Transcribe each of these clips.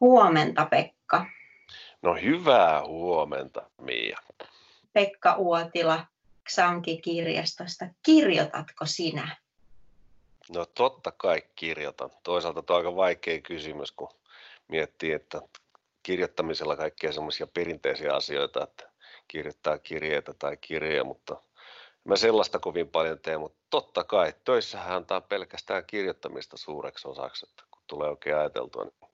Huomenta Pekka. No hyvää huomenta Mia. Pekka Uotila Xanki-kirjastosta. Kirjoitatko sinä? No totta kai kirjoitan. Toisaalta tuo on aika vaikea kysymys, kun miettii, että kirjoittamisella kaikkea semmoisia perinteisiä asioita, että kirjoittaa kirjeitä tai kirjoja, mutta mä sellaista kovin paljon teen, mutta totta kai töissähän antaa pelkästään kirjoittamista suureksi osaksi, että kun tulee oikein ajateltua, niin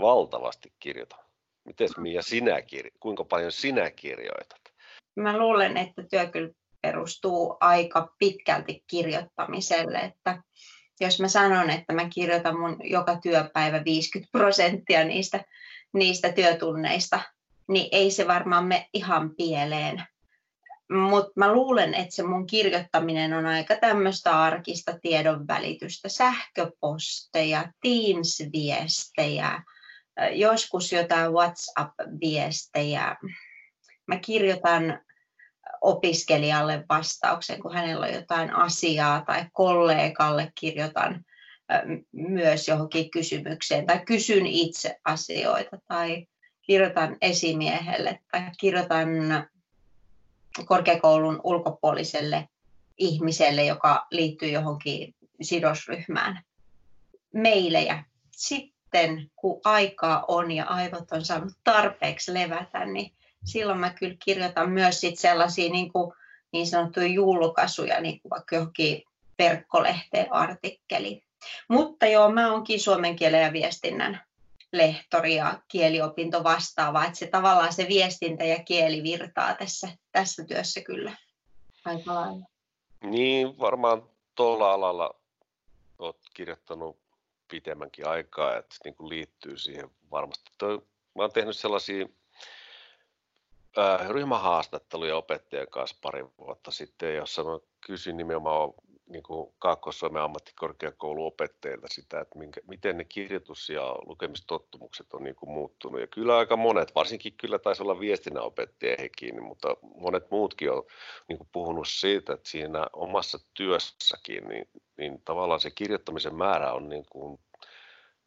valtavasti kirjoitan. Miten Mia sinä, kirjo- kuinka paljon sinä kirjoitat? Mä luulen, että työ kyllä perustuu aika pitkälti kirjoittamiselle, että jos mä sanon, että mä kirjoitan mun joka työpäivä 50 prosenttia niistä, niistä työtunneista, niin ei se varmaan me ihan pieleen. Mutta mä luulen, että se mun kirjoittaminen on aika tämmöistä arkista tiedon välitystä, sähköposteja, Teams-viestejä, joskus jotain WhatsApp-viestejä. Mä kirjoitan opiskelijalle vastauksen, kun hänellä on jotain asiaa, tai kollegalle kirjoitan myös johonkin kysymykseen, tai kysyn itse asioita, tai kirjoitan esimiehelle, tai kirjoitan korkeakoulun ulkopuoliselle ihmiselle, joka liittyy johonkin sidosryhmään, meilejä. Sitten kun aikaa on ja aivot on saanut tarpeeksi levätä, niin silloin mä kyllä kirjoitan myös sit sellaisia niin, kuin, niin sanottuja julkaisuja, niin kuin vaikka johonkin verkkolehteen artikkeli. Mutta joo, mä oonkin suomen kielen ja viestinnän lehtori ja kieliopinto vastaava, että se tavallaan se viestintä ja kieli virtaa tässä, tässä työssä kyllä aika lailla. Niin, varmaan tuolla alalla olet kirjoittanut pitemmänkin aikaa, että niin kuin liittyy siihen varmasti. Toi, mä oon tehnyt sellaisia äh, ryhmähaastatteluja opettajien kanssa pari vuotta sitten, jossa mä kysyin nimenomaan niin kuin Kaakkois-Suomen ammattikorkeakouluopettajilta sitä, että minkä, miten ne kirjoitus- ja lukemistottumukset on niin kuin muuttunut. Ja kyllä aika monet, varsinkin kyllä taisi olla viestinnänopettajia hekin, mutta monet muutkin on niin kuin puhunut siitä, että siinä omassa työssäkin, niin, niin tavallaan se kirjoittamisen määrä on niin kuin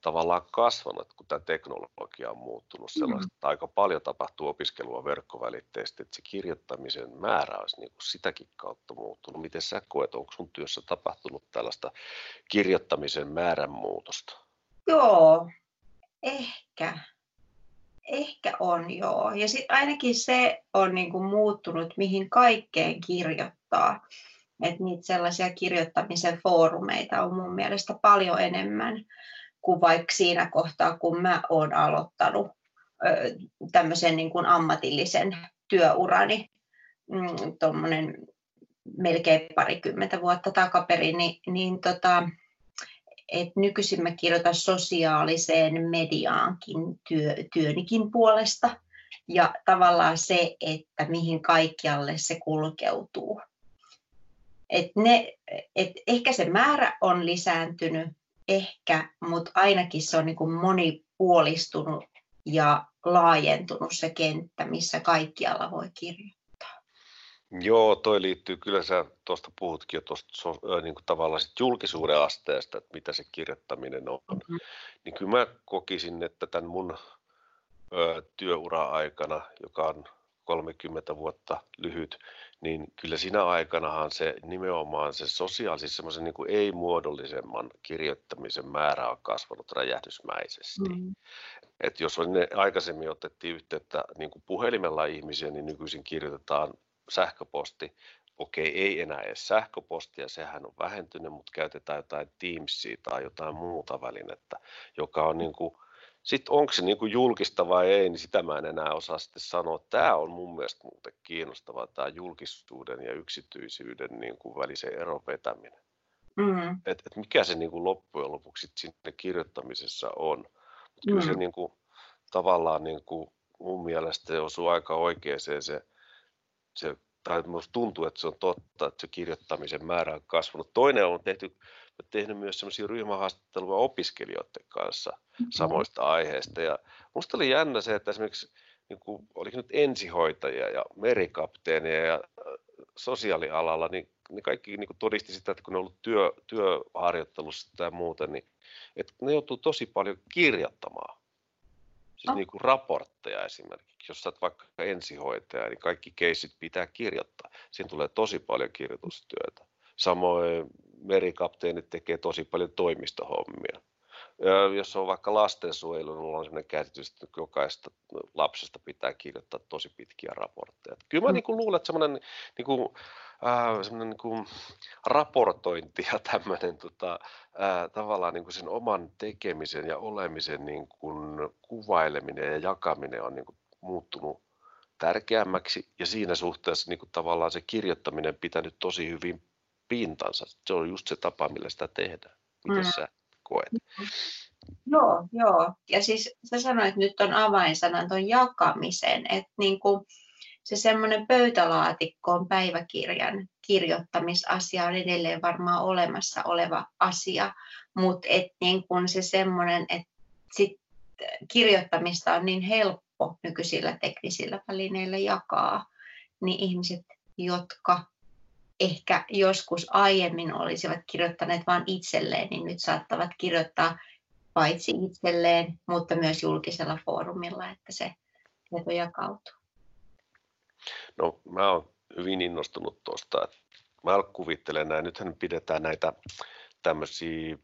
tavallaan kasvanut, kun tämä teknologia on muuttunut sellaista, mm. että aika paljon tapahtuu opiskelua verkkovälitteisesti, että se kirjoittamisen määrä olisi niin kuin sitäkin kautta muuttunut. Miten sä koet, onko sun työssä tapahtunut tällaista kirjoittamisen määrän muutosta? Joo, ehkä. Ehkä on, joo. Ja sitten ainakin se on niin kuin muuttunut, mihin kaikkeen kirjoittaa. Että niitä sellaisia kirjoittamisen foorumeita on mun mielestä paljon enemmän kuin vaikka siinä kohtaa, kun mä oon aloittanut tämmöisen niin kuin ammatillisen työurani, mm, tuommoinen melkein parikymmentä vuotta takaperin, niin, niin tota, et nykyisin mä kirjoitan sosiaaliseen mediaankin työ, työnikin puolesta. Ja tavallaan se, että mihin kaikkialle se kulkeutuu. Et ne, et ehkä se määrä on lisääntynyt, ehkä, mutta ainakin se on niin kuin monipuolistunut ja laajentunut se kenttä, missä kaikkialla voi kirjoittaa. Joo, toi liittyy, kyllä sä tuosta puhutkin jo tuosta niin kuin tavallaan sit julkisuuden asteesta, että mitä se kirjoittaminen on. Mm-hmm. Niin kyllä mä kokisin, että tämän mun ö, työura-aikana, joka on 30 vuotta lyhyt, niin kyllä siinä aikanahan se nimenomaan se sosiaalisesti siis semmoisen niin ei-muodollisemman kirjoittamisen määrä on kasvanut räjähdysmäisesti. Mm. Et jos ne aikaisemmin otettiin yhteyttä niin kuin puhelimella ihmisiä, niin nykyisin kirjoitetaan sähköposti. Okei, ei enää edes sähköpostia, sehän on vähentynyt, mutta käytetään jotain Teamsia tai jotain muuta välinettä, joka on niin kuin sitten onko se niinku julkista vai ei, niin sitä mä en enää osaa sitten sanoa. Tämä on mun mielestä muuten kiinnostavaa, tämä julkisuuden ja yksityisyyden niinku välisen eron vetäminen. Mm. Et, et mikä se niinku loppujen lopuksi sinne kirjoittamisessa on. Mut kyllä mm. se niinku, tavallaan niinku, mun mielestä osuu aika oikeeseen se, se tai minusta tuntuu, että se on totta, että se kirjoittamisen määrä on kasvanut. Toinen on tehty tehnyt myös semmoisia ryhmähaastatteluja opiskelijoiden kanssa mm-hmm. samoista aiheista. Ja musta oli jännä se, että esimerkiksi niin kuin, oliko nyt ensihoitajia ja merikapteeneja ja äh, sosiaalialalla, niin, niin kaikki niin kuin todisti sitä, että kun ne on ollut työ, työharjoittelussa tai muuta, niin että ne joutuu tosi paljon kirjoittamaan. Siis oh. niin kuin raportteja esimerkiksi. Jos olet vaikka ensihoitaja, niin kaikki keisit pitää kirjoittaa. Siinä tulee tosi paljon kirjoitustyötä. Samoin merikapteenit tekee tosi paljon toimistohommia. Ja jos on vaikka lastensuojelu, niin on sellainen käsitys, että jokaista lapsesta pitää kirjoittaa tosi pitkiä raportteja. Kyllä mä mm. niin kuin luulen, että semmoinen niin kuin, äh, semmoinen niin kuin raportointi ja tämmöinen tota, äh, tavallaan niin kuin sen oman tekemisen ja olemisen niin kuin kuvaileminen ja jakaminen on niin kuin muuttunut tärkeämmäksi ja siinä suhteessa niin kuin tavallaan se kirjoittaminen pitänyt tosi hyvin pintansa. Se on just se tapa, millä sitä tehdään. Miten mm. sä koet? Joo, joo. Ja siis sä sanoit, että nyt on avainsana tuon jakamisen, että niin kuin se semmoinen pöytälaatikkoon päiväkirjan kirjoittamisasia on edelleen varmaan olemassa oleva asia, mutta et niin kun se semmoinen, että sit kirjoittamista on niin helppo nykyisillä teknisillä välineillä jakaa, niin ihmiset, jotka ehkä joskus aiemmin olisivat kirjoittaneet vain itselleen, niin nyt saattavat kirjoittaa paitsi itselleen, mutta myös julkisella foorumilla, että se tieto jakautuu. No mä oon hyvin innostunut tuosta. Mä kuvittelen näin, nythän pidetään näitä tämmöisiä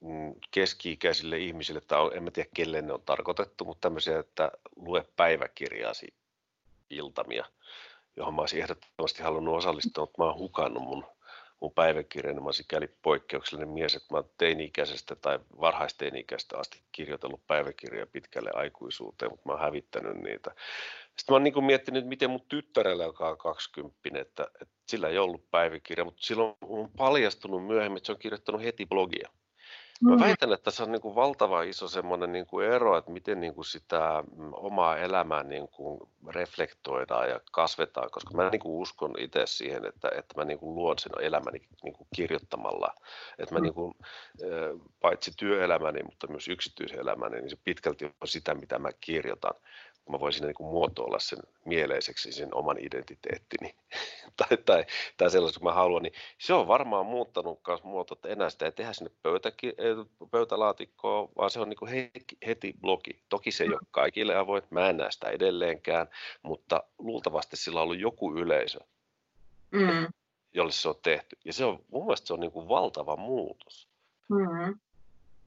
mm, keski-ikäisille ihmisille, tai en mä tiedä kelle ne on tarkoitettu, mutta tämmöisiä, että lue päiväkirjaasi iltamia, johon mä olisin ehdottomasti halunnut osallistua, mutta mä oon hukannut mun mun päiväkirjani. Mä olen sikäli poikkeuksellinen mies, että mä teini-ikäisestä tai varhaisteini-ikäisestä asti kirjoitellut päiväkirjoja pitkälle aikuisuuteen, mutta mä oon hävittänyt niitä. Sitten mä oon niin miettinyt, miten mun tyttärellä, joka on 20, että, että sillä ei ollut päiväkirja, mutta silloin on paljastunut myöhemmin, että se on kirjoittanut heti blogia. Mä mm. väitän, että se on niin kuin valtava iso semmoinen niin kuin ero, että miten niin kuin sitä mm, omaa elämää niin kuin reflektoidaan ja kasvetaan, koska mä niin kuin uskon itse siihen, että, että mä niin kuin luon sen elämäni niin kuin kirjoittamalla. Että mä mm. niin kuin, paitsi työelämäni, mutta myös yksityiselämäni, niin se pitkälti on sitä, mitä mä kirjoitan mä voisin niin kuin muotoilla sen mieleiseksi sen oman identiteettini tai, tai, tai sellaisen, kun mä haluan, niin se on varmaan muuttanut myös muoto, että enää sitä ei tehdä sinne pöytäki, pöytälaatikkoon, vaan se on niin kuin heti, heti blogi. Toki se ei ole kaikille avoin, mä en näe sitä edelleenkään, mutta luultavasti sillä on ollut joku yleisö, mm. jolle se on tehty. Ja se on, mun mielestä se on niin kuin valtava muutos. Mm.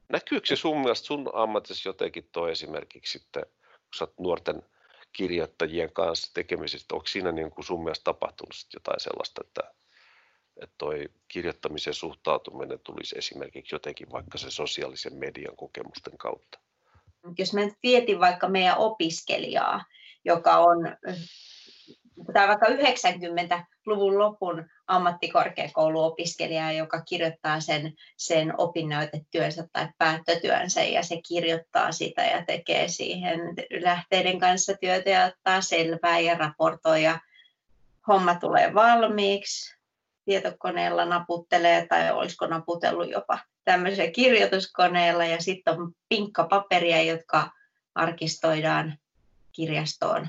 Näkyykö se sun mielestä sun ammatissa jotenkin toi esimerkiksi sitten sä nuorten kirjoittajien kanssa tekemisestä, onko siinä niin kuin sun mielestä tapahtunut jotain sellaista, että, että toi kirjoittamisen suhtautuminen tulisi esimerkiksi jotenkin vaikka se sosiaalisen median kokemusten kautta? Jos mä nyt vietin vaikka meidän opiskelijaa, joka on tai vaikka 90-luvun lopun ammattikorkeakouluopiskelija, joka kirjoittaa sen, sen opinnäytetyönsä tai päättötyönsä ja se kirjoittaa sitä ja tekee siihen lähteiden kanssa työtä ja ottaa selvää ja raportoi ja homma tulee valmiiksi. Tietokoneella naputtelee tai olisiko naputellut jopa tämmöisellä kirjoituskoneella ja sitten on pinkkapaperia, jotka arkistoidaan kirjastoon,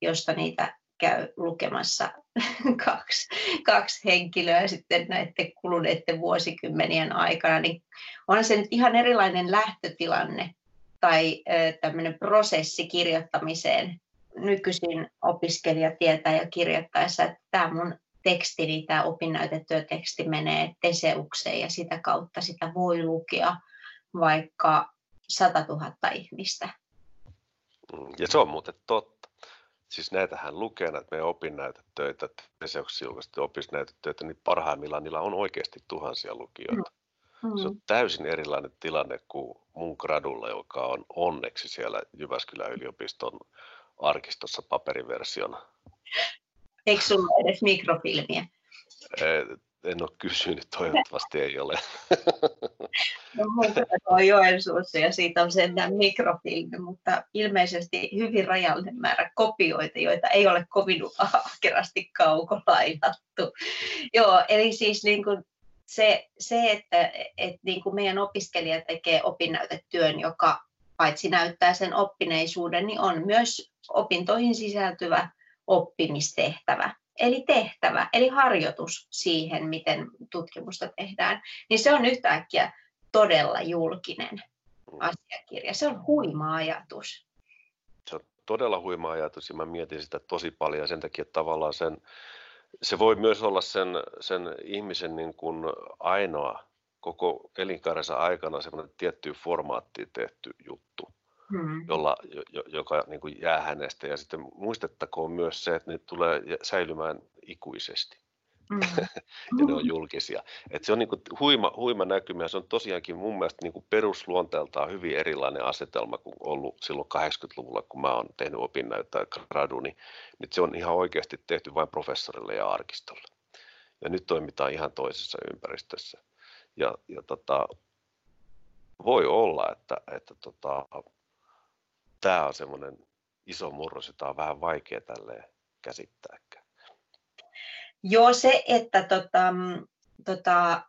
josta niitä käy lukemassa kaksi, kaksi henkilöä sitten näiden kuluneiden vuosikymmenien aikana, niin on se nyt ihan erilainen lähtötilanne tai tämmöinen prosessi kirjoittamiseen. Nykyisin opiskelija tietää jo kirjoittaessa, että tämä mun teksti, tämä opinnäytetyöteksti menee Teseukseen ja sitä kautta sitä voi lukea vaikka 100 000 ihmistä. Ja se on muuten totta siis näitähän lukee näitä meidän opinnäytetöitä, Teseoksessa julkaistiin opinnäytetöitä, niin parhaimmillaan niillä on oikeasti tuhansia lukijoita. Mm. Se on täysin erilainen tilanne kuin mun gradulla, joka on onneksi siellä Jyväskylän yliopiston arkistossa paperiversiona. Eikö sulla edes mikrofilmiä? En ole kysynyt, toivottavasti ei ole. No, on Joensuussa ja siitä on sentään mikrofilmi, mutta ilmeisesti hyvin rajallinen määrä kopioita, joita ei ole kovin ahkerasti kaukolainattu. Joo, eli siis niin kuin se, se, että, että niin kuin meidän opiskelija tekee opinnäytetyön, joka paitsi näyttää sen oppineisuuden, niin on myös opintoihin sisältyvä oppimistehtävä eli tehtävä, eli harjoitus siihen, miten tutkimusta tehdään, niin se on yhtäkkiä todella julkinen asiakirja. Se on huima ajatus. todella huima ajatus ja mä mietin sitä tosi paljon ja sen takia tavallaan sen, se voi myös olla sen, sen ihmisen niin kuin ainoa koko elinkaarensa aikana semmoinen tiettyyn formaattiin tehty juttu, hmm. jolla, joka niin kuin jää hänestä. Ja sitten muistettakoon myös se, että ne tulee säilymään ikuisesti. Mm. ja ne on julkisia. Et se on niin kuin huima, huima näkymä ja se on tosiaankin mun mielestä niin kuin perusluonteeltaan hyvin erilainen asetelma kuin ollut silloin 80-luvulla, kun mä oon tehnyt opinnäyttää graduni. Nyt se on ihan oikeasti tehty vain professorille ja arkistolle. Ja nyt toimitaan ihan toisessa ympäristössä. Ja, ja tota, voi olla, että, että tota, tämä on semmoinen iso murros, jota on vähän vaikea tälleen käsittääkään. Joo, se, että tota, tota,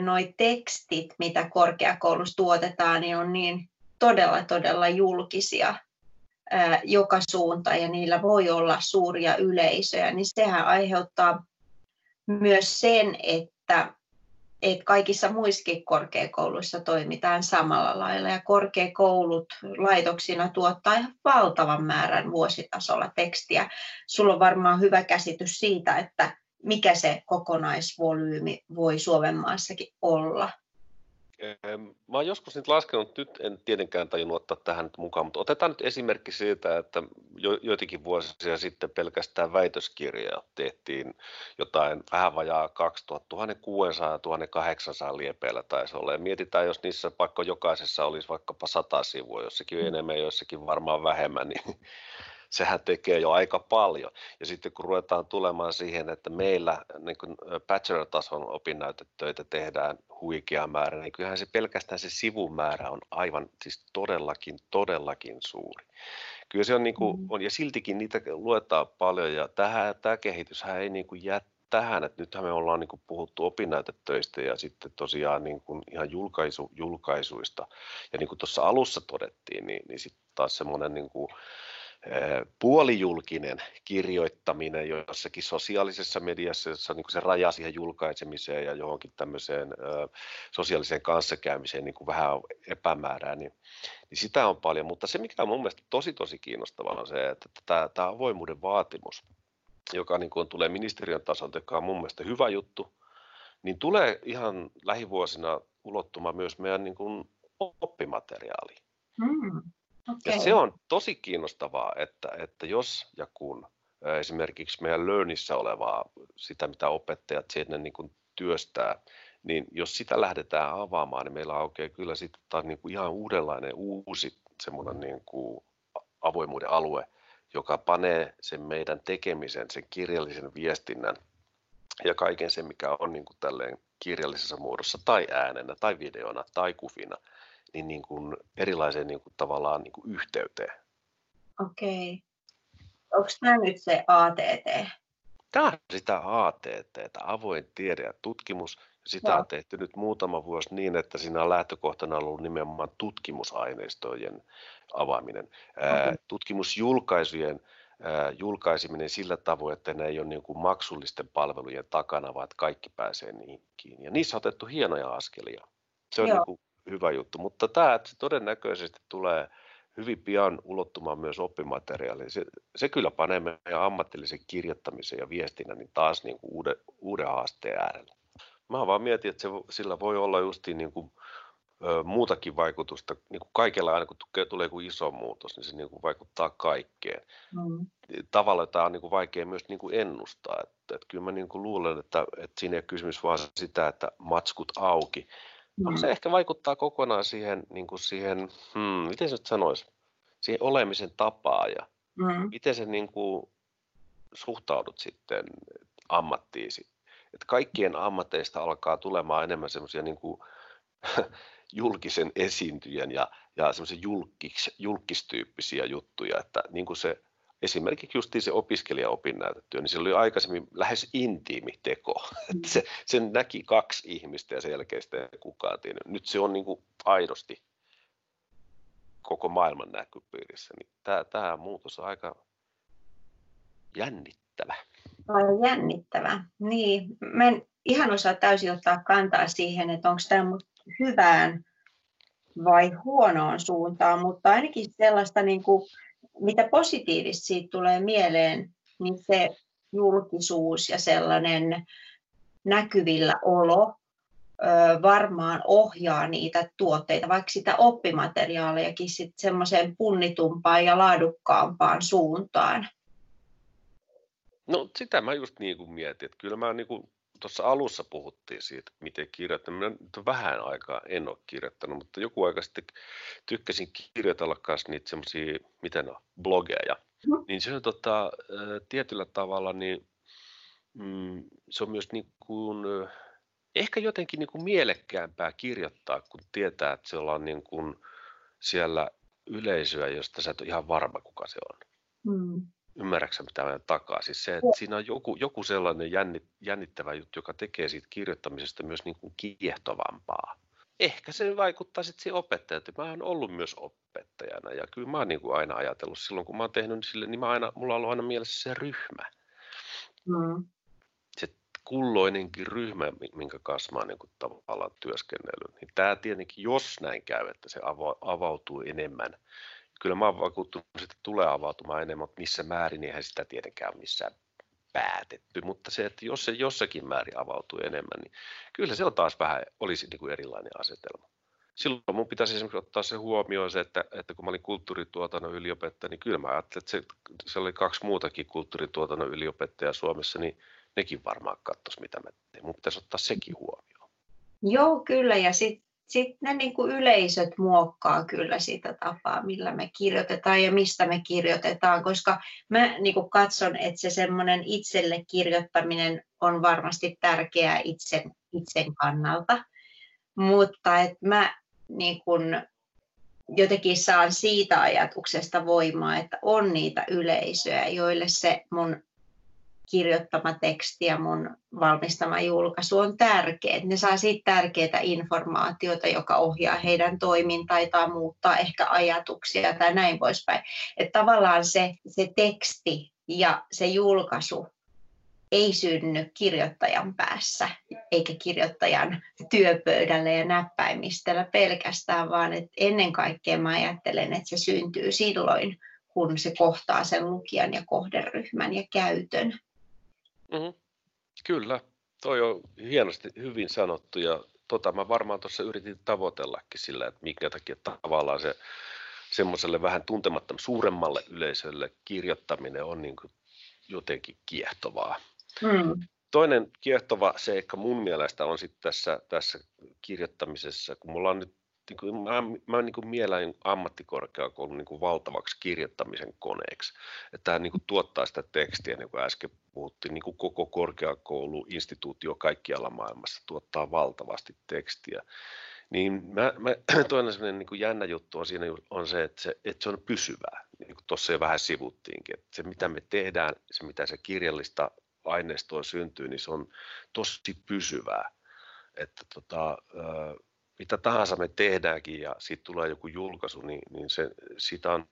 noi tekstit, mitä korkeakoulussa tuotetaan, niin on niin todella, todella julkisia joka suuntaan ja niillä voi olla suuria yleisöjä, niin sehän aiheuttaa myös sen, että että kaikissa muissakin korkeakouluissa toimitaan samalla lailla ja korkeakoulut laitoksina tuottaa ihan valtavan määrän vuositasolla tekstiä. Sulla on varmaan hyvä käsitys siitä, että mikä se kokonaisvolyymi voi Suomen maassakin olla. Mä oon joskus nyt laskenut, nyt en tietenkään tajunnut ottaa tähän nyt mukaan, mutta otetaan nyt esimerkki siitä, että jo, joitakin vuosia sitten pelkästään väitöskirjaa tehtiin jotain vähän vajaa 2600-1800 liepeillä taisi olla. Ja mietitään, jos niissä vaikka jokaisessa olisi vaikkapa 100 sivua, jossakin mm. enemmän, jossakin varmaan vähemmän, niin sehän tekee jo aika paljon. Ja sitten kun ruvetaan tulemaan siihen, että meillä niin kuin bachelor-tason opinnäytetöitä tehdään huikea määrä, niin kyllähän se pelkästään se sivumäärä on aivan siis todellakin, todellakin suuri. Kyllä se on, niin kuin, mm. on ja siltikin niitä luetaan paljon ja tähän, tämä kehityshän ei niin kuin jää tähän, että nythän me ollaan niin kuin puhuttu opinnäytetöistä ja sitten tosiaan niin kuin ihan julkaisu, julkaisuista. Ja niin kuin tuossa alussa todettiin, niin, niin sitten taas semmoinen niin kuin, puolijulkinen kirjoittaminen jossakin sosiaalisessa mediassa, jossa niin se raja siihen julkaisemiseen ja johonkin tämmöiseen sosiaaliseen kanssakäymiseen niin kuin vähän epämäärää, niin, niin sitä on paljon. Mutta se, mikä on mun mielestä tosi tosi kiinnostavaa, on se, että tämä, tämä avoimuuden vaatimus, joka niin kuin tulee ministeriön tasolta, joka on mun mielestä hyvä juttu, niin tulee ihan lähivuosina ulottumaan myös meidän niin kuin oppimateriaaliin. Mm. Okay. Ja se on tosi kiinnostavaa, että, että jos ja kun esimerkiksi meidän Learnissa olevaa, sitä mitä opettajat siinä niin kuin työstää, niin jos sitä lähdetään avaamaan, niin meillä aukeaa kyllä sitten taas niin kuin ihan uudenlainen uusi semmoinen niin kuin avoimuuden alue, joka panee sen meidän tekemisen, sen kirjallisen viestinnän ja kaiken sen, mikä on niin kuin tälleen kirjallisessa muodossa tai äänenä tai videona tai kuvina, niin, niin kuin erilaiseen niin kuin tavallaan niin kuin yhteyteen. Okei. Onko tämä nyt se ATT? Tämä on sitä ATT, avoin tiede ja tutkimus. Sitä Joo. on tehty nyt muutama vuosi niin, että siinä on lähtökohtana ollut nimenomaan tutkimusaineistojen avaaminen. Okay. Tutkimusjulkaisujen julkaiseminen sillä tavoin, että ne ei ole niin kuin maksullisten palvelujen takana, vaan että kaikki pääsee niihin kiinni. Ja niissä on otettu hienoja askelia. Se on niin kuin hyvä juttu, mutta tämä että se todennäköisesti tulee hyvin pian ulottumaan myös oppimateriaaliin. Se, se kyllä panee meidän ammatillisen kirjoittamisen ja viestinnän niin taas niin kuin uuden, uuden haasteen äärelle. Mä vaan mietin, että se, sillä voi olla justiin niin kuin, ö, muutakin vaikutusta. Niin kuin kaikella aina kun tulee joku iso muutos, niin se niin kuin vaikuttaa kaikkeen. Mm. Tavalla tämä on niin kuin vaikea myös niin kuin ennustaa. Että, että kyllä mä niin kuin luulen, että, että siinä ei ole kysymys vaan sitä, että matskut auki, Mm. Se ehkä vaikuttaa kokonaan siihen, niin kuin siihen hmm, miten se nyt sanoisi, siihen olemisen tapaan ja mm. miten se niin kuin, suhtaudut sitten ammattiisi. Että kaikkien ammatteista alkaa tulemaan enemmän semmoisia niin kuin, julkisen esiintyjän ja, ja semmoisia julkis, julkistyyppisiä juttuja, että niin kuin se esimerkiksi justiin se opiskelijaopinnäytetyö, niin se oli aikaisemmin lähes intiimi teko. Mm. Se, sen näki kaksi ihmistä ja sen jälkeen sitä kukaan tiennyt. Nyt se on niin kuin aidosti koko maailman näkypiirissä. Niin tämä, tämä muutos on aika jännittävä. Aivan jännittävä. Niin, mä en ihan osaa täysin ottaa kantaa siihen, että onko tämä hyvään vai huonoon suuntaan, mutta ainakin sellaista niin kuin mitä positiivista siitä tulee mieleen, niin se julkisuus ja sellainen näkyvillä olo varmaan ohjaa niitä tuotteita, vaikka sitä oppimateriaalejakin sitten semmoiseen punnitumpaan ja laadukkaampaan suuntaan. No sitä mä just niin kuin mietin, että kyllä mä niin kuin tuossa alussa puhuttiin siitä, miten kirjoittaa. Minä nyt vähän aikaa en ole kirjoittanut, mutta joku aika sitten tykkäsin kirjoitella myös niitä semmoisia, miten on, blogeja. Mm. Niin se on tota, tietyllä tavalla, niin mm, se on myös niin kuin, ehkä jotenkin niin kuin mielekkäämpää kirjoittaa, kun tietää, että siellä on niin kuin siellä yleisöä, josta sä et ole ihan varma, kuka se on. Mm. Ymmärrätkö mitä mä takaa? Siis se, että siinä on joku, joku sellainen jännit, jännittävä juttu, joka tekee siitä kirjoittamisesta myös niin kuin kiehtovampaa. Ehkä se vaikuttaa sitten siihen opettajaan, mä oon ollut myös opettajana ja kyllä mä oon niin kuin aina ajatellut silloin, kun mä oon tehnyt sille, niin mä aina, mulla on ollut aina mielessä se ryhmä. Mm. Se kulloinenkin ryhmä, minkä kanssa mä oon niin kuin tavallaan työskennellyt. Niin tämä tietenkin, jos näin käy, että se avautuu enemmän kyllä mä oon vakuuttunut, että tulee avautumaan enemmän, mutta missä määrin, eihän sitä tietenkään missään päätetty, mutta se, että jos se jossakin määrin avautuu enemmän, niin kyllä se on taas vähän, olisi niin kuin erilainen asetelma. Silloin mun pitäisi esimerkiksi ottaa se huomioon se, että, että kun mä olin kulttuurituotannon yliopettaja, niin kyllä mä ajattelin, että se, se oli kaksi muutakin kulttuurituotannon yliopettajaa Suomessa, niin nekin varmaan katsoisi, mitä mä teen. Mun pitäisi ottaa sekin huomioon. Joo, kyllä. Ja sitten sitten ne niin kuin yleisöt muokkaa kyllä sitä tapaa, millä me kirjoitetaan ja mistä me kirjoitetaan, koska mä niin kuin katson, että se semmoinen itselle kirjoittaminen on varmasti tärkeää itsen, itsen kannalta, mutta että mä niin kuin jotenkin saan siitä ajatuksesta voimaa, että on niitä yleisöjä, joille se mun kirjoittama teksti ja mun valmistama julkaisu on tärkeä. Ne saa siitä tärkeää informaatiota, joka ohjaa heidän toimintaitaan, muuttaa ehkä ajatuksia tai näin poispäin. Että tavallaan se, se teksti ja se julkaisu ei synny kirjoittajan päässä eikä kirjoittajan työpöydällä ja näppäimistöllä pelkästään, vaan että ennen kaikkea mä ajattelen, että se syntyy silloin, kun se kohtaa sen lukijan ja kohderyhmän ja käytön. Mm-hmm. Kyllä, toi on hienosti hyvin sanottu ja tota mä varmaan tuossa yritin tavoitellakin sillä, että minkä takia tavallaan se semmoiselle vähän tuntemattomalle suuremmalle yleisölle kirjoittaminen on niin kuin jotenkin kiehtovaa. Mm. Toinen kiehtova seikka mun mielestä on sitten tässä, tässä kirjoittamisessa, kun mulla on nyt niin kuin, mä, mä niin kuin mielen ammattikorkeakoulun niin kuin valtavaksi kirjoittamisen koneeksi. Että tämä niin kuin tuottaa sitä tekstiä, niin kuin äsken puhuttiin, niin kuin koko korkeakoulu, instituutio kaikkialla maailmassa tuottaa valtavasti tekstiä. Niin mä, mä, toinen sellainen niin kuin jännä juttu on siinä on se, että se, että se on pysyvää, niin kuin tuossa jo vähän sivuttiinkin. Että se mitä me tehdään, se mitä se kirjallista aineistoa syntyy, niin se on tosi pysyvää. Että tota, mitä tahansa me tehdäänkin ja siitä tulee joku julkaisu, niin, niin se, sitä on,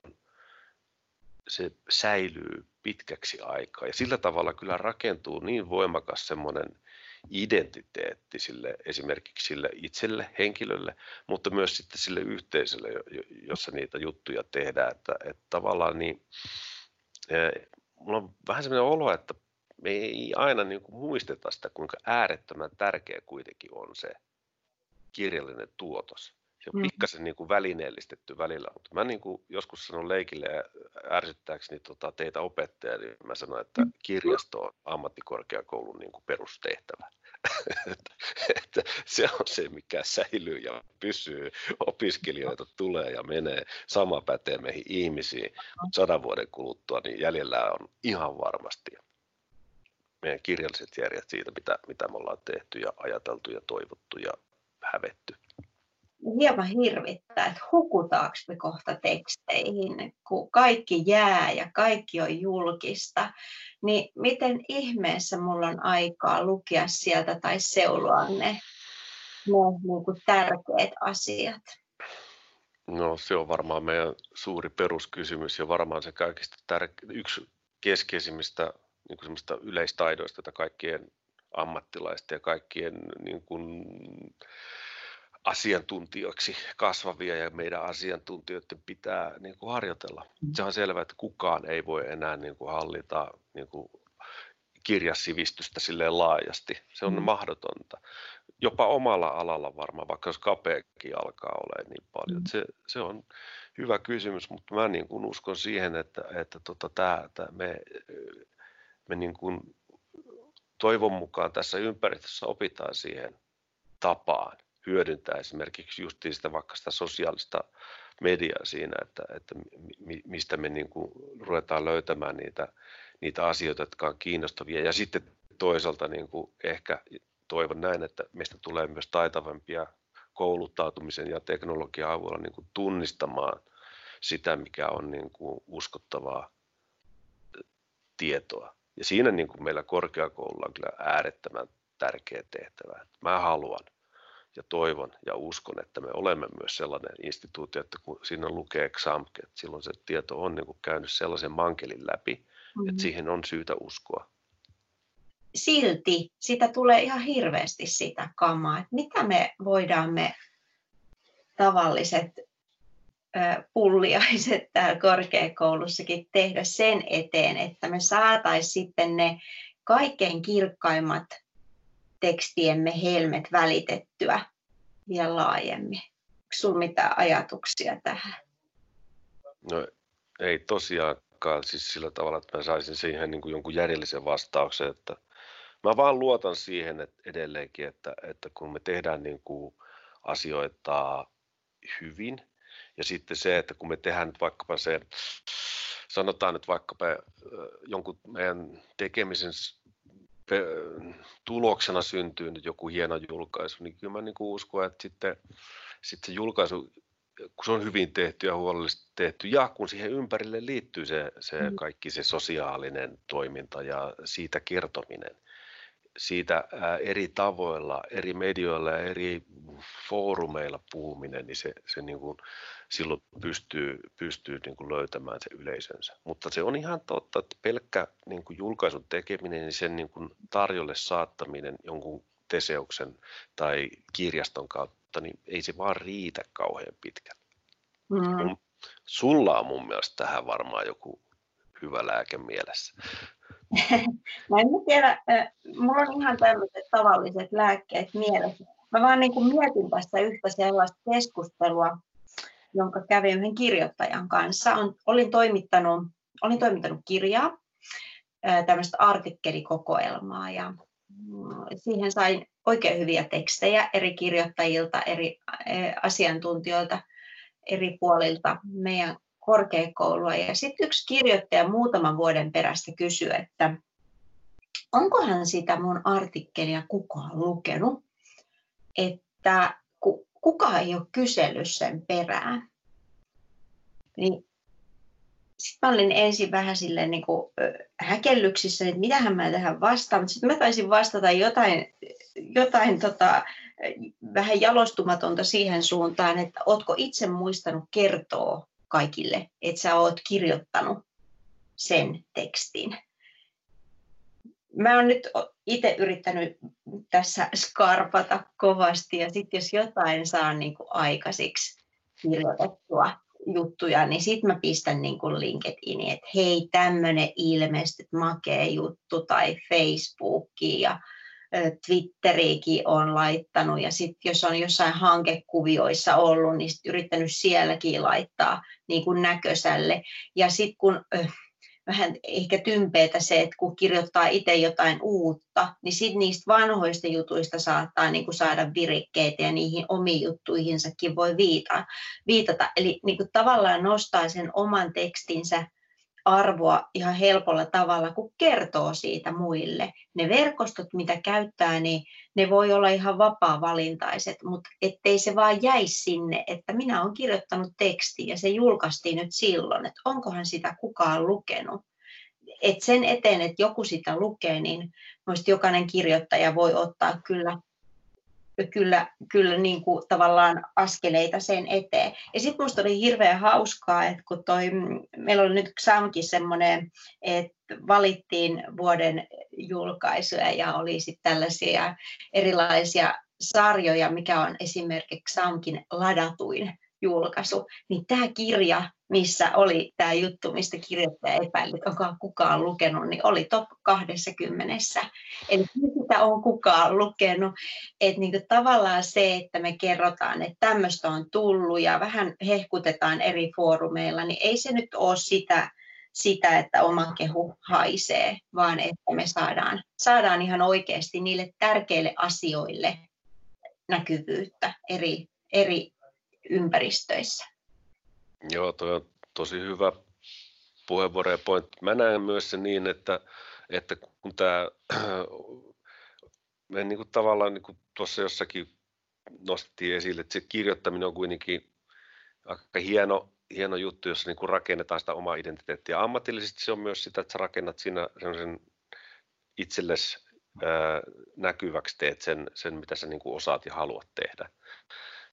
se säilyy pitkäksi aikaa. Ja sillä tavalla kyllä rakentuu niin voimakas semmoinen identiteetti sille, esimerkiksi sille itselle, henkilölle, mutta myös sitten sille yhteisölle, jossa niitä juttuja tehdään. Että, että tavallaan niin, mulla on vähän sellainen olo, että me ei aina niin kuin muisteta sitä, kuinka äärettömän tärkeä kuitenkin on se, kirjallinen tuotos. Se on mm. pikkasen niin kuin välineellistetty välillä, mutta mä niin kuin joskus sanon leikille ja ärsyttääkseni tota teitä opettajia, niin mä sanon, että mm. kirjasto on ammattikorkeakoulun niin kuin perustehtävä. että, että se on se, mikä säilyy ja pysyy. Opiskelijoita tulee ja menee. Sama pätee meihin ihmisiin, mutta sadan vuoden kuluttua niin jäljellä on ihan varmasti meidän kirjalliset järjet siitä, mitä, mitä me ollaan tehty ja ajateltu ja toivottu ja hävetty. Hieman hirvittää, että hukutaanko me kohta teksteihin, kun kaikki jää ja kaikki on julkista. Niin miten ihmeessä mulla on aikaa lukea sieltä tai seuloa ne, ne niin tärkeät asiat? No se on varmaan meidän suuri peruskysymys ja varmaan se kaikista tärke- yksi keskeisimmistä niin kuin yleistaidoista, joita kaikkien ammattilaisten ja kaikkien niin kuin, asiantuntijoiksi kasvavia ja meidän asiantuntijoiden pitää niin kuin harjoitella. Mm. Se on selvää, että kukaan ei voi enää niin kuin hallita niin kuin kirjasivistystä silleen laajasti. Se on mm. mahdotonta. Jopa omalla alalla varmaan, vaikka jos kapeakin alkaa olla niin paljon. Mm. Se, se on hyvä kysymys, mutta mä niin kuin uskon siihen, että, että tota, tää, tää me, me niin kuin toivon mukaan tässä ympäristössä opitaan siihen tapaan hyödyntää esimerkiksi just sitä vaikka sitä sosiaalista mediaa siinä, että, että mistä me niin kuin ruvetaan löytämään niitä, niitä asioita, jotka on kiinnostavia. Ja sitten toisaalta niin kuin ehkä toivon näin, että meistä tulee myös taitavampia kouluttautumisen ja teknologian avulla niin kuin tunnistamaan sitä, mikä on niin kuin uskottavaa tietoa. Ja siinä niin kuin meillä korkeakoululla on kyllä äärettömän tärkeä tehtävä. Mä haluan ja toivon ja uskon, että me olemme myös sellainen instituutio, että kun siinä lukee XAMK, että silloin se tieto on niin kuin käynyt sellaisen mankelin läpi, mm-hmm. että siihen on syytä uskoa. Silti sitä tulee ihan hirveästi sitä kamaa, että mitä me voidaan me tavalliset pulliaiset täällä korkeakoulussakin tehdä sen eteen, että me saataisiin sitten ne kaikkein kirkkaimmat tekstiemme helmet välitettyä vielä laajemmin. Onko sinulla mitään ajatuksia tähän? No ei tosiaankaan siis sillä tavalla, että mä saisin siihen niin kuin jonkun järjellisen vastauksen, että mä vaan luotan siihen että edelleenkin, että, että kun me tehdään niin kuin asioita hyvin, ja sitten se, että kun me tehdään nyt vaikkapa se, sanotaan nyt vaikkapa jonkun meidän tekemisen tuloksena syntyy nyt joku hieno julkaisu, niin kyllä mä niin uskon, että sitten, sitten se julkaisu, kun se on hyvin tehty ja huolellisesti tehty, ja kun siihen ympärille liittyy se, se mm. kaikki se sosiaalinen toiminta ja siitä kertominen, siitä eri tavoilla, eri medioilla ja eri foorumeilla puhuminen, niin se, se niin kuin, silloin pystyy, pystyy niin kuin löytämään se yleisönsä. Mutta se on ihan totta, että pelkkä niin kuin julkaisun tekeminen, niin sen niin kuin tarjolle saattaminen jonkun Teseuksen tai kirjaston kautta, niin ei se vaan riitä kauhean pitkälle. Mm. Sulla on mun mielestä tähän varmaan joku hyvä lääke mielessä. Mä en tiedä, mulla on ihan tämmöiset tavalliset lääkkeet mielessä. Mä vaan niin kuin mietin tässä yhtä sellaista keskustelua, jonka kävin yhden kirjoittajan kanssa. Olin, toimittanut, olin toimittanut kirjaa, tämmöistä artikkelikokoelmaa ja mm, siihen sain oikein hyviä tekstejä eri kirjoittajilta, eri asiantuntijoilta eri puolilta meidän korkeakoulua. Ja sitten yksi kirjoittaja muutaman vuoden perästä kysyi, että onkohan sitä mun artikkelia kukaan lukenut, että kukaan ei ole kysellyt sen perään. Niin sitten mä olin ensin vähän silleen niin kuin häkellyksissä, että mitähän mä tähän vastaan, mutta sitten mä taisin vastata jotain, jotain tota, vähän jalostumatonta siihen suuntaan, että ootko itse muistanut kertoa kaikille, että sä oot kirjoittanut sen tekstin. Mä oon nyt itse yrittänyt tässä skarpata kovasti ja sitten jos jotain saa niin kuin aikaisiksi kirjoitettua juttuja, niin sitten mä pistän niin kuin LinkedIniin, että hei tämmöinen ilmesty, makea juttu tai Facebookiin ja Twitteriikin on laittanut ja sitten jos on jossain hankekuvioissa ollut, niin sit yrittänyt sielläkin laittaa niin kuin näkösälle. Ja sitten kun vähän ehkä tympeetä se, että kun kirjoittaa itse jotain uutta, niin sitten niistä vanhoista jutuista saattaa niin kuin saada virikkeitä ja niihin omiin juttuihinsakin voi viitata. viitata. Eli niin kuin tavallaan nostaa sen oman tekstinsä arvoa ihan helpolla tavalla, kun kertoo siitä muille. Ne verkostot, mitä käyttää, niin ne voi olla ihan vapaa-valintaiset, mutta ettei se vaan jäisi sinne, että minä olen kirjoittanut teksti ja se julkaistiin nyt silloin, että onkohan sitä kukaan lukenut. Et sen eteen, että joku sitä lukee, niin jokainen kirjoittaja voi ottaa kyllä kyllä, kyllä niin kuin tavallaan askeleita sen eteen. Ja sitten minusta oli hirveän hauskaa, että kun toi, meillä oli nyt XAMkin semmoinen, että valittiin vuoden julkaisuja ja oli sitten tällaisia erilaisia sarjoja, mikä on esimerkiksi Samkin ladatuin julkaisu, niin tämä kirja, missä oli tämä juttu, mistä kirjoittaja epäili, että onko kukaan lukenut, niin oli top 20. Eli sitä on kukaan lukenut. Että niin tavallaan se, että me kerrotaan, että tämmöistä on tullut ja vähän hehkutetaan eri foorumeilla, niin ei se nyt ole sitä, sitä, että oma kehu haisee, vaan että me saadaan, saadaan ihan oikeasti niille tärkeille asioille näkyvyyttä eri, eri ympäristöissä. Joo, tuo on tosi hyvä puheenvuoro ja pointti. Mä näen myös se niin, että, että kun tämä, me niin kuin tavallaan niin kuin tuossa jossakin nostettiin esille, että se kirjoittaminen on kuitenkin aika hieno, hieno juttu, jossa niin kuin rakennetaan sitä omaa identiteettiä. Ammatillisesti se on myös sitä, että sä rakennat siinä sen itsellesi näkyväksi, teet sen, sen mitä sä niin kuin osaat ja haluat tehdä.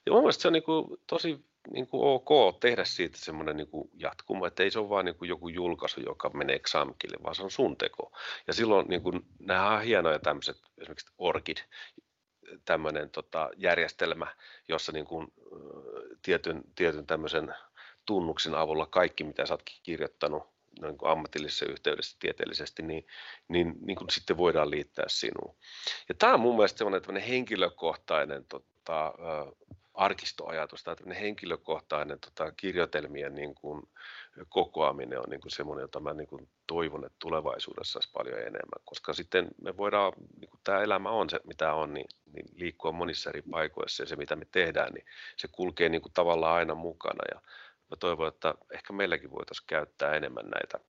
Ja mun mielestä se on niin kuin tosi niin kuin ok tehdä siitä semmoinen niin jatkuma, että ei se ole vain niin kuin joku julkaisu, joka menee XAMKille, vaan se on sun teko. Ja silloin niin kuin, nämä on hienoja tämmöiset, esimerkiksi Orkid, tämmöinen tota, järjestelmä, jossa niin kuin, tietyn, tietyn tämmöisen tunnuksen avulla kaikki, mitä sä oot kirjoittanut niin kuin ammatillisessa yhteydessä tieteellisesti, niin, niin, niin kuin sitten voidaan liittää sinuun. Ja tämä on mun mielestä semmoinen henkilökohtainen tota, arkistoajatus tai henkilökohtainen tota, kirjoitelmien niin kuin, kokoaminen on niin kuin semmoinen, jota mä niin kuin, toivon, että tulevaisuudessa olisi paljon enemmän, koska sitten me voidaan, niin kuin tämä elämä on se, mitä on, niin, niin liikkua monissa eri paikoissa ja se, mitä me tehdään, niin se kulkee niin kuin, tavallaan aina mukana. Ja mä toivon, että ehkä meilläkin voitaisiin käyttää enemmän näitä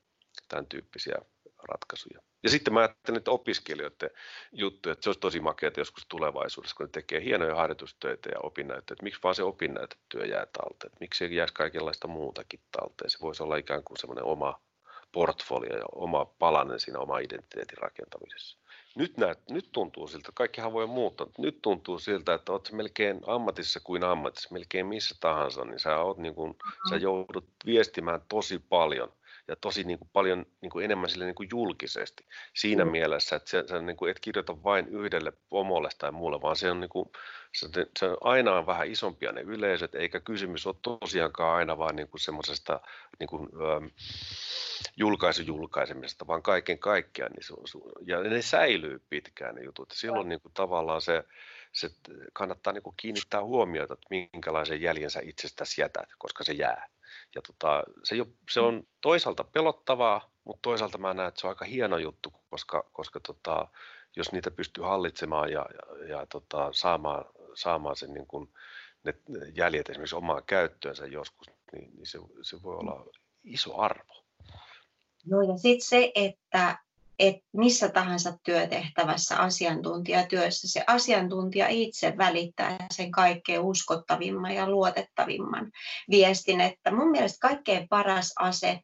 tämän tyyppisiä ratkaisuja. Ja sitten mä ajattelen, että opiskelijoiden juttu, että se olisi tosi makeaa joskus tulevaisuudessa, kun ne tekee hienoja harjoitustöitä ja opinnäyttöjä, että miksi vaan se opinnäytetyö jää talteen, että miksi ei jäisi kaikenlaista muutakin talteen. Se voisi olla ikään kuin semmoinen oma portfolio ja oma palanen siinä oma identiteetin rakentamisessa. Nyt, näet, nyt tuntuu siltä, kaikkihan voi muuttaa, mutta nyt tuntuu siltä, että olet melkein ammatissa kuin ammatissa, melkein missä tahansa, niin sä, oot niin kuin, sä joudut viestimään tosi paljon ja tosi niin kuin paljon niin kuin enemmän sille niin kuin julkisesti siinä mm. mielessä, että sä, sä niin kuin et kirjoita vain yhdelle pomolle tai muulle, vaan se on, niin kuin, se, se on aina on vähän isompia ne yleisöt, eikä kysymys ole tosiaankaan aina vaan niin kuin semmoisesta niin kuin, ähm, julkaisujulkaisemisesta, vaan kaiken kaikkiaan. Niin se, ja ne säilyy pitkään ne jutut. Silloin niin kuin, tavallaan se, se kannattaa niin kuin kiinnittää huomiota, että minkälaisen jäljen sä itsestäsi jätät, koska se jää. Ja tota, se, jo, se on toisaalta pelottavaa, mutta toisaalta mä näen, että se on aika hieno juttu, koska, koska tota, jos niitä pystyy hallitsemaan ja, ja, ja tota, saamaan, saamaan sen niin kuin, ne jäljet esimerkiksi omaan käyttöönsä joskus, niin, niin se, se voi olla iso arvo. No ja sitten se, että että missä tahansa työtehtävässä, asiantuntijatyössä, se asiantuntija itse välittää sen kaikkein uskottavimman ja luotettavimman viestin. Että mun mielestä kaikkein paras ase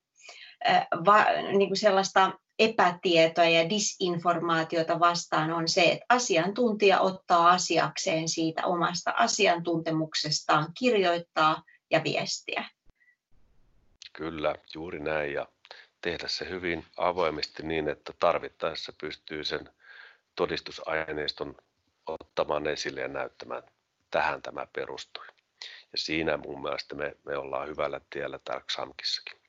va, niin kuin sellaista epätietoa ja disinformaatiota vastaan on se, että asiantuntija ottaa asiakseen siitä omasta asiantuntemuksestaan, kirjoittaa ja viestiä. Kyllä, juuri näin. Ja tehdä se hyvin avoimesti niin, että tarvittaessa pystyy sen todistusaineiston ottamaan esille ja näyttämään, tähän tämä perustui. Ja siinä mun mielestä me, me ollaan hyvällä tiellä täällä XAMKissakin.